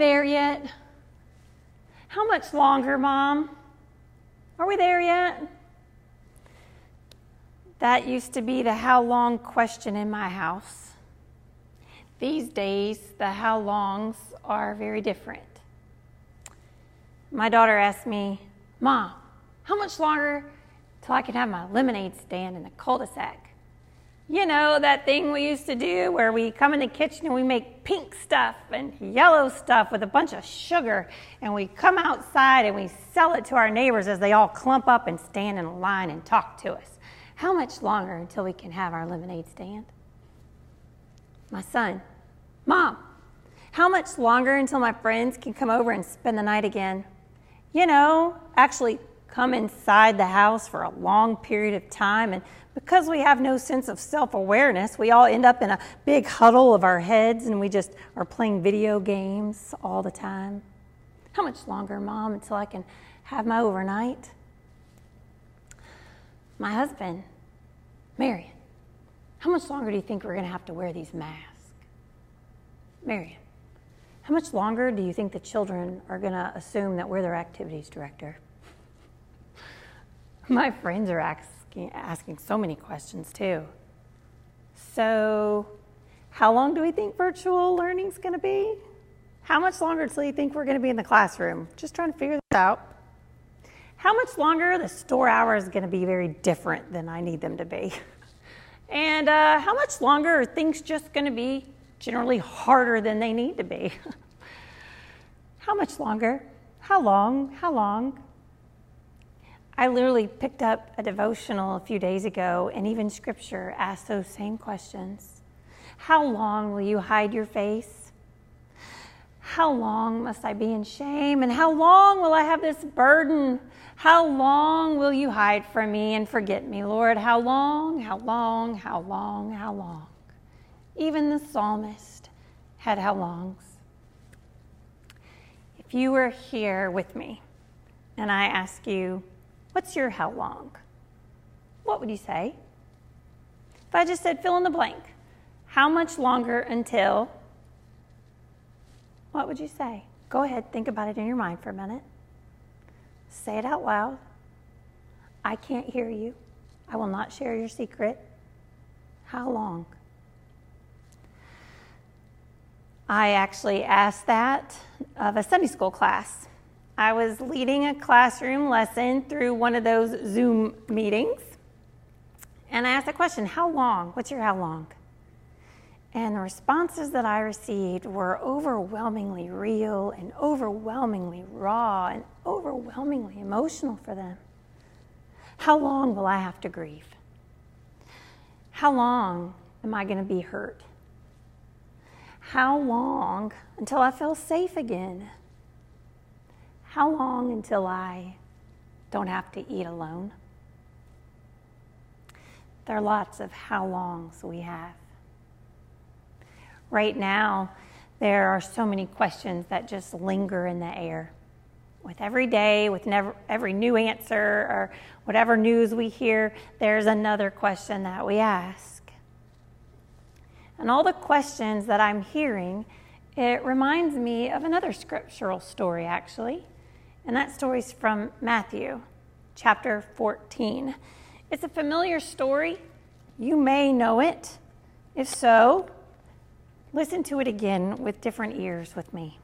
there yet? How much longer, Mom? Are we there yet? That used to be the how long question in my house. These days, the how longs are very different. My daughter asked me, Mom, how much longer till I can have my lemonade stand in the cul de sac? You know, that thing we used to do where we come in the kitchen and we make pink stuff and yellow stuff with a bunch of sugar, and we come outside and we sell it to our neighbors as they all clump up and stand in a line and talk to us. How much longer until we can have our lemonade stand? My son, Mom, how much longer until my friends can come over and spend the night again? You know, actually come inside the house for a long period of time and because we have no sense of self awareness, we all end up in a big huddle of our heads and we just are playing video games all the time. How much longer, Mom, until I can have my overnight? My husband, Marion, how much longer do you think we're going to have to wear these masks? Marion, how much longer do you think the children are going to assume that we're their activities director? My friends are asking so many questions too. So, how long do we think virtual learning is going to be? How much longer until you think we're going to be in the classroom? Just trying to figure this out. How much longer the store hour is going to be very different than I need them to be? And uh, how much longer are things just going to be generally harder than they need to be? how much longer? How long? How long? I literally picked up a devotional a few days ago, and even scripture asked those same questions. How long will you hide your face? How long must I be in shame? And how long will I have this burden? How long will you hide from me and forget me, Lord? How long, how long, how long, how long? Even the psalmist had how longs. If you were here with me and I ask you, What's your how long? What would you say? If I just said fill in the blank, how much longer until? What would you say? Go ahead, think about it in your mind for a minute. Say it out loud. I can't hear you. I will not share your secret. How long? I actually asked that of a Sunday school class. I was leading a classroom lesson through one of those Zoom meetings. And I asked the question, How long? What's your how long? And the responses that I received were overwhelmingly real and overwhelmingly raw and overwhelmingly emotional for them. How long will I have to grieve? How long am I going to be hurt? How long until I feel safe again? How long until I don't have to eat alone? There are lots of how longs we have. Right now, there are so many questions that just linger in the air. With every day, with never, every new answer or whatever news we hear, there's another question that we ask. And all the questions that I'm hearing, it reminds me of another scriptural story, actually. And that story's from Matthew chapter 14. It's a familiar story. You may know it. If so, listen to it again with different ears with me.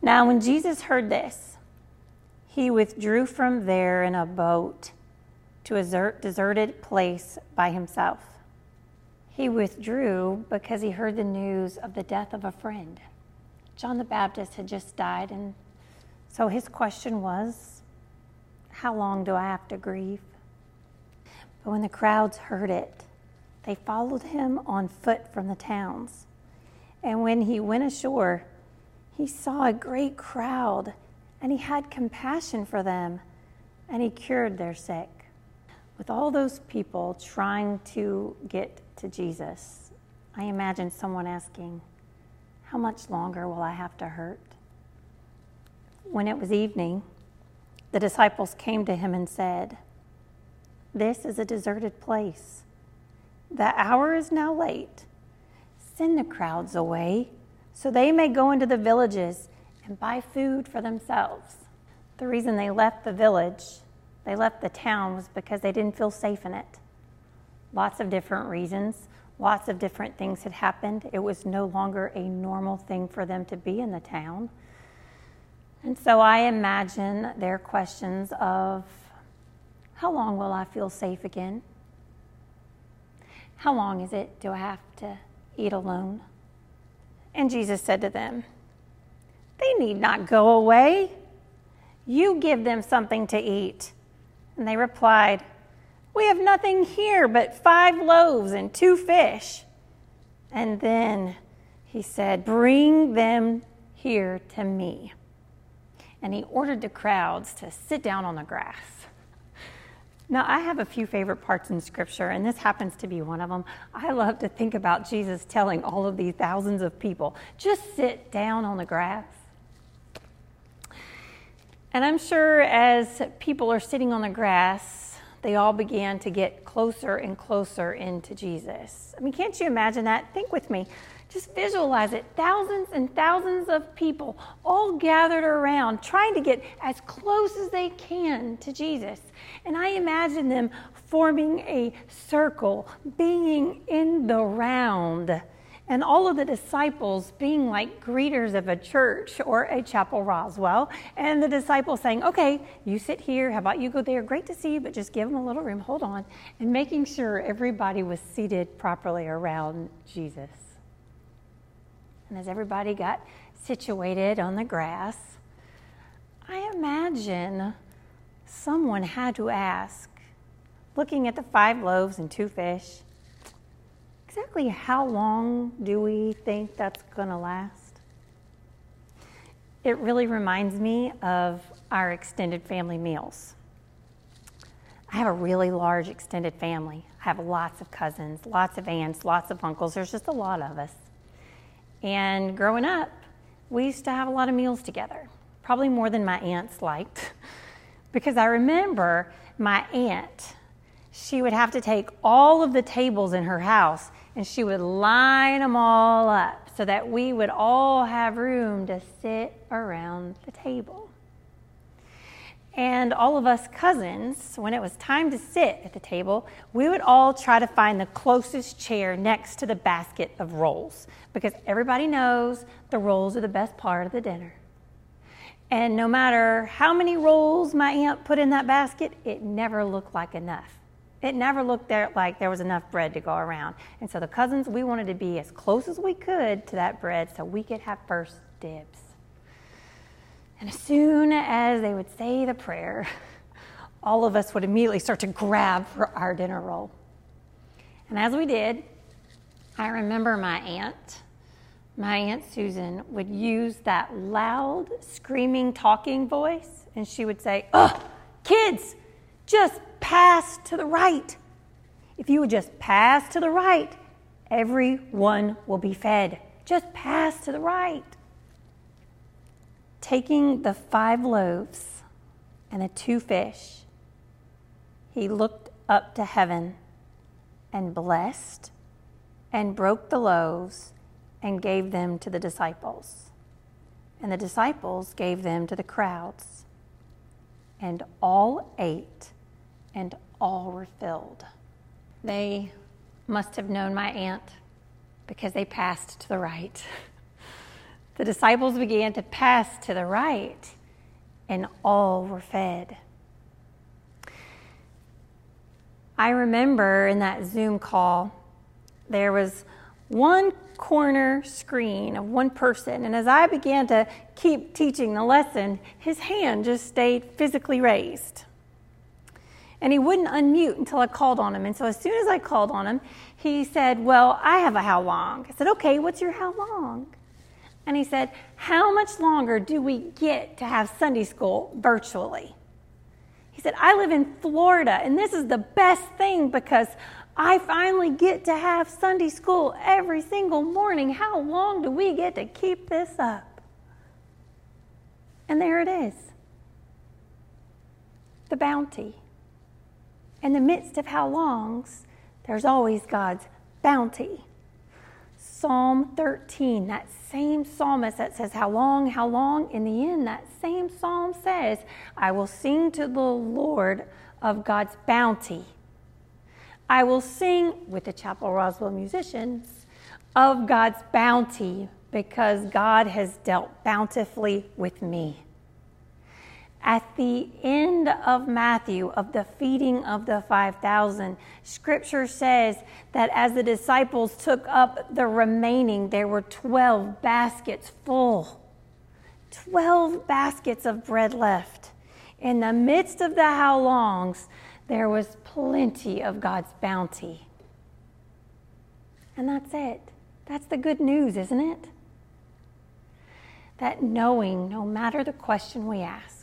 Now, when Jesus heard this, he withdrew from there in a boat to a deserted place by himself. He withdrew because he heard the news of the death of a friend. John the Baptist had just died, and so his question was, How long do I have to grieve? But when the crowds heard it, they followed him on foot from the towns. And when he went ashore, he saw a great crowd, and he had compassion for them, and he cured their sick. With all those people trying to get to Jesus, I imagine someone asking, How much longer will I have to hurt? When it was evening, the disciples came to him and said, This is a deserted place. The hour is now late. Send the crowds away so they may go into the villages and buy food for themselves. The reason they left the village, they left the town, was because they didn't feel safe in it. Lots of different reasons, lots of different things had happened. It was no longer a normal thing for them to be in the town. And so I imagine their questions of how long will I feel safe again? How long is it do I have to eat alone? And Jesus said to them, They need not go away. You give them something to eat. And they replied, We have nothing here but five loaves and two fish. And then he said, Bring them here to me. And he ordered the crowds to sit down on the grass. Now, I have a few favorite parts in Scripture, and this happens to be one of them. I love to think about Jesus telling all of these thousands of people, just sit down on the grass. And I'm sure as people are sitting on the grass, they all began to get closer and closer into Jesus. I mean, can't you imagine that? Think with me. Just visualize it. Thousands and thousands of people all gathered around, trying to get as close as they can to Jesus. And I imagine them forming a circle, being in the round, and all of the disciples being like greeters of a church or a chapel Roswell, and the disciples saying, Okay, you sit here. How about you go there? Great to see you, but just give them a little room. Hold on. And making sure everybody was seated properly around Jesus. And as everybody got situated on the grass, I imagine someone had to ask, looking at the five loaves and two fish, exactly how long do we think that's going to last? It really reminds me of our extended family meals. I have a really large extended family. I have lots of cousins, lots of aunts, lots of uncles. There's just a lot of us. And growing up, we used to have a lot of meals together, probably more than my aunts liked. because I remember my aunt, she would have to take all of the tables in her house and she would line them all up so that we would all have room to sit around the table. And all of us cousins, when it was time to sit at the table, we would all try to find the closest chair next to the basket of rolls because everybody knows the rolls are the best part of the dinner. And no matter how many rolls my aunt put in that basket, it never looked like enough. It never looked there like there was enough bread to go around. And so the cousins, we wanted to be as close as we could to that bread so we could have first dibs. And as soon as they would say the prayer, all of us would immediately start to grab for our dinner roll. And as we did, I remember my aunt, my Aunt Susan, would use that loud, screaming, talking voice, and she would say, Ugh, kids, just pass to the right. If you would just pass to the right, everyone will be fed. Just pass to the right. Taking the five loaves and the two fish, he looked up to heaven and blessed and broke the loaves and gave them to the disciples. And the disciples gave them to the crowds. And all ate, and all were filled. They must have known my aunt because they passed to the right. the disciples began to pass to the right, and all were fed. I remember in that Zoom call, there was one corner screen of one person, and as I began to keep teaching the lesson, his hand just stayed physically raised. And he wouldn't unmute until I called on him. And so as soon as I called on him, he said, Well, I have a how long. I said, Okay, what's your how long? And he said, How much longer do we get to have Sunday school virtually? He said, I live in Florida, and this is the best thing because I finally get to have Sunday school every single morning. How long do we get to keep this up? And there it is the bounty. In the midst of how longs, there's always God's bounty. Psalm 13, that same psalmist that says, How long, how long? In the end, that same psalm says, I will sing to the Lord of God's bounty. I will sing with the Chapel Roswell musicians of God's bounty because God has dealt bountifully with me. At the end of Matthew, of the feeding of the 5,000, scripture says that as the disciples took up the remaining, there were 12 baskets full. 12 baskets of bread left. In the midst of the how longs, there was plenty of God's bounty. And that's it. That's the good news, isn't it? That knowing, no matter the question we ask,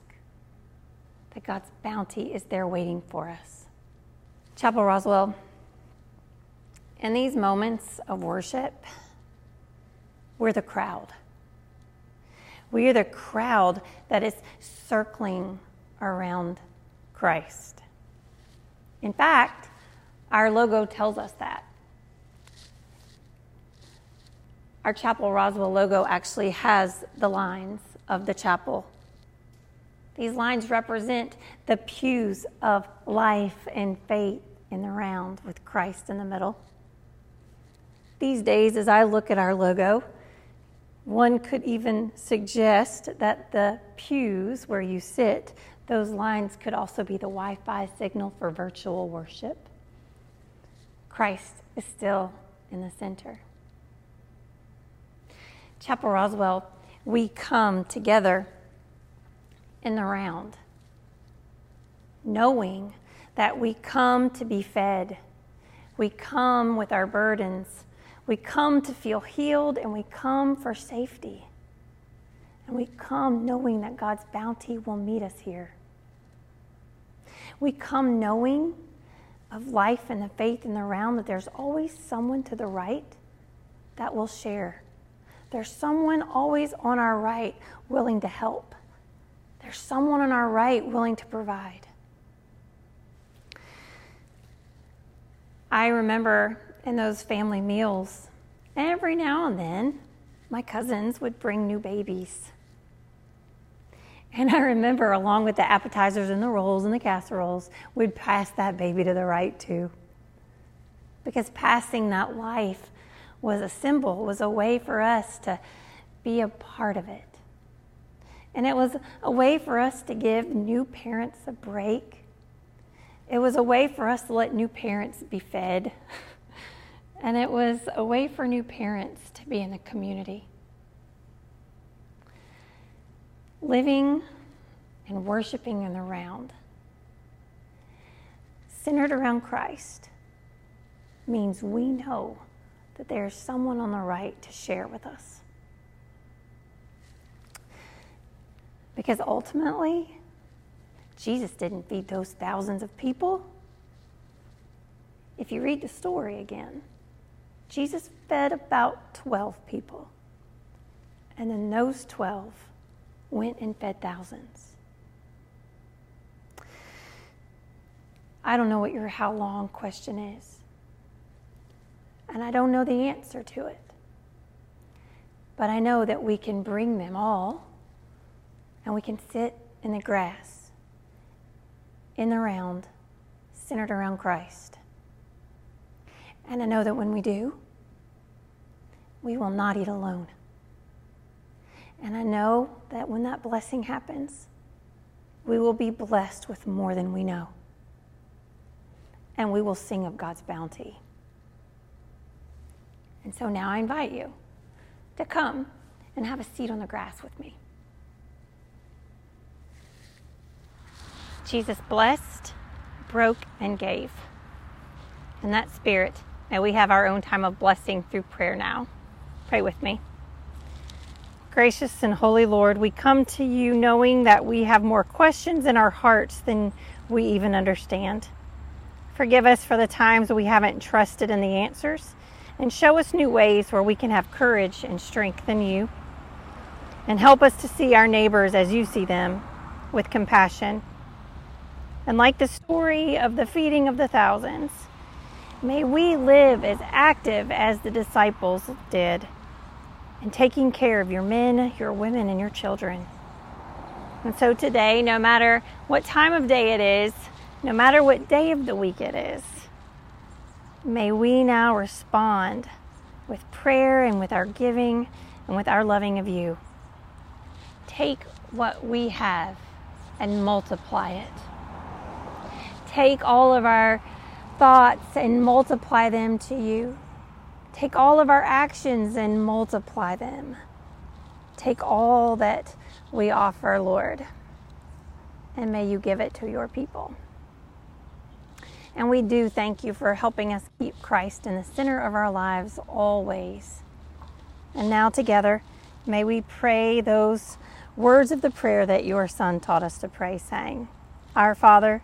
that God's bounty is there waiting for us. Chapel Roswell, in these moments of worship, we're the crowd. We are the crowd that is circling around Christ. In fact, our logo tells us that. Our Chapel Roswell logo actually has the lines of the chapel these lines represent the pews of life and faith in the round with Christ in the middle. These days, as I look at our logo, one could even suggest that the pews where you sit, those lines could also be the Wi Fi signal for virtual worship. Christ is still in the center. Chapel Roswell, we come together in the round, knowing that we come to be fed. We come with our burdens. We come to feel healed and we come for safety. And we come knowing that God's bounty will meet us here. We come knowing of life and the faith in the round that there's always someone to the right that will share. There's someone always on our right willing to help. There's someone on our right willing to provide. I remember in those family meals, every now and then, my cousins would bring new babies. And I remember, along with the appetizers and the rolls and the casseroles, we'd pass that baby to the right too. Because passing that life was a symbol, was a way for us to be a part of it. And it was a way for us to give new parents a break. It was a way for us to let new parents be fed. and it was a way for new parents to be in the community. Living and worshiping in the round, centered around Christ, means we know that there's someone on the right to share with us. Because ultimately, Jesus didn't feed those thousands of people. If you read the story again, Jesus fed about 12 people. And then those 12 went and fed thousands. I don't know what your how long question is. And I don't know the answer to it. But I know that we can bring them all and we can sit in the grass, in the round, centered around Christ. And I know that when we do, we will not eat alone. And I know that when that blessing happens, we will be blessed with more than we know. And we will sing of God's bounty. And so now I invite you to come and have a seat on the grass with me. Jesus blessed, broke, and gave. In that spirit, may we have our own time of blessing through prayer now. Pray with me. Gracious and holy Lord, we come to you knowing that we have more questions in our hearts than we even understand. Forgive us for the times we haven't trusted in the answers, and show us new ways where we can have courage and strength in you. And help us to see our neighbors as you see them with compassion and like the story of the feeding of the thousands, May we live as active as the disciples did in taking care of your men, your women, and your children. And so today, no matter what time of day it is, no matter what day of the week it is, may we now respond with prayer and with our giving and with our loving of you. Take what we have and multiply it. Take all of our thoughts and multiply them to you. Take all of our actions and multiply them. Take all that we offer, Lord, and may you give it to your people. And we do thank you for helping us keep Christ in the center of our lives always. And now, together, may we pray those words of the prayer that your Son taught us to pray, saying, Our Father,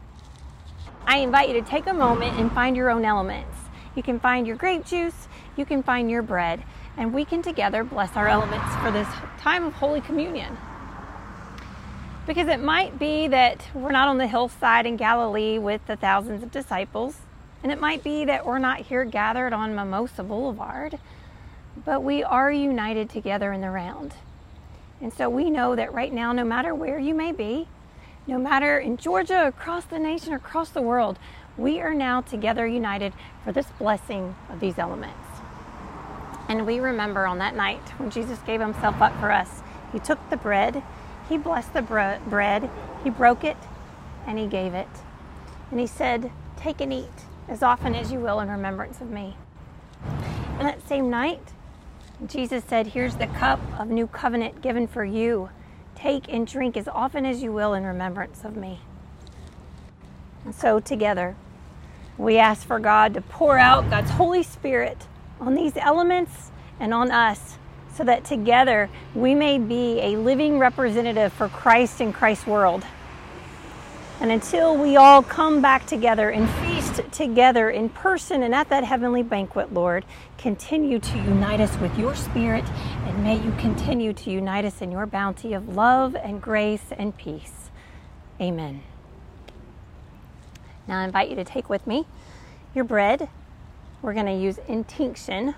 I invite you to take a moment and find your own elements. You can find your grape juice, you can find your bread and we can together bless our elements for this time of Holy Communion. Because it might be that we're not on the hillside in Galilee with the thousands of disciples, and it might be that we're not here gathered on Mimosa Boulevard, but we are united together in the round. And so we know that right now, no matter where you may be, no matter in Georgia, across the nation, across the world, we are now together united for this blessing of these elements. And we remember on that night when Jesus gave himself up for us, he took the bread, he blessed the bread, he broke it, and he gave it. And he said, Take and eat as often as you will in remembrance of me. And that same night, Jesus said, Here's the cup of new covenant given for you. Take and drink as often as you will in remembrance of me. And so, together, we ask for God to pour out God's Holy Spirit on these elements and on us so that together we may be a living representative for Christ in Christ's world. And until we all come back together and together in person and at that heavenly banquet, Lord, continue to unite us with your spirit and may you continue to unite us in your bounty of love and grace and peace. Amen. Now I invite you to take with me your bread we're going to use intinction.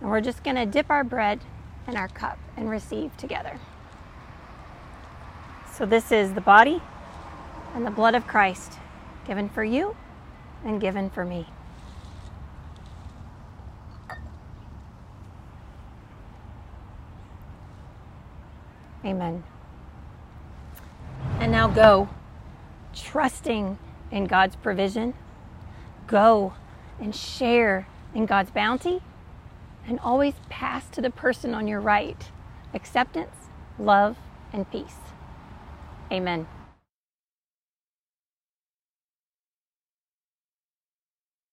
And we're just going to dip our bread in our cup and receive together. So, this is the body and the blood of Christ given for you and given for me. Amen. And now go, trusting in God's provision. Go and share in God's bounty and always pass to the person on your right acceptance, love, and peace. Amen.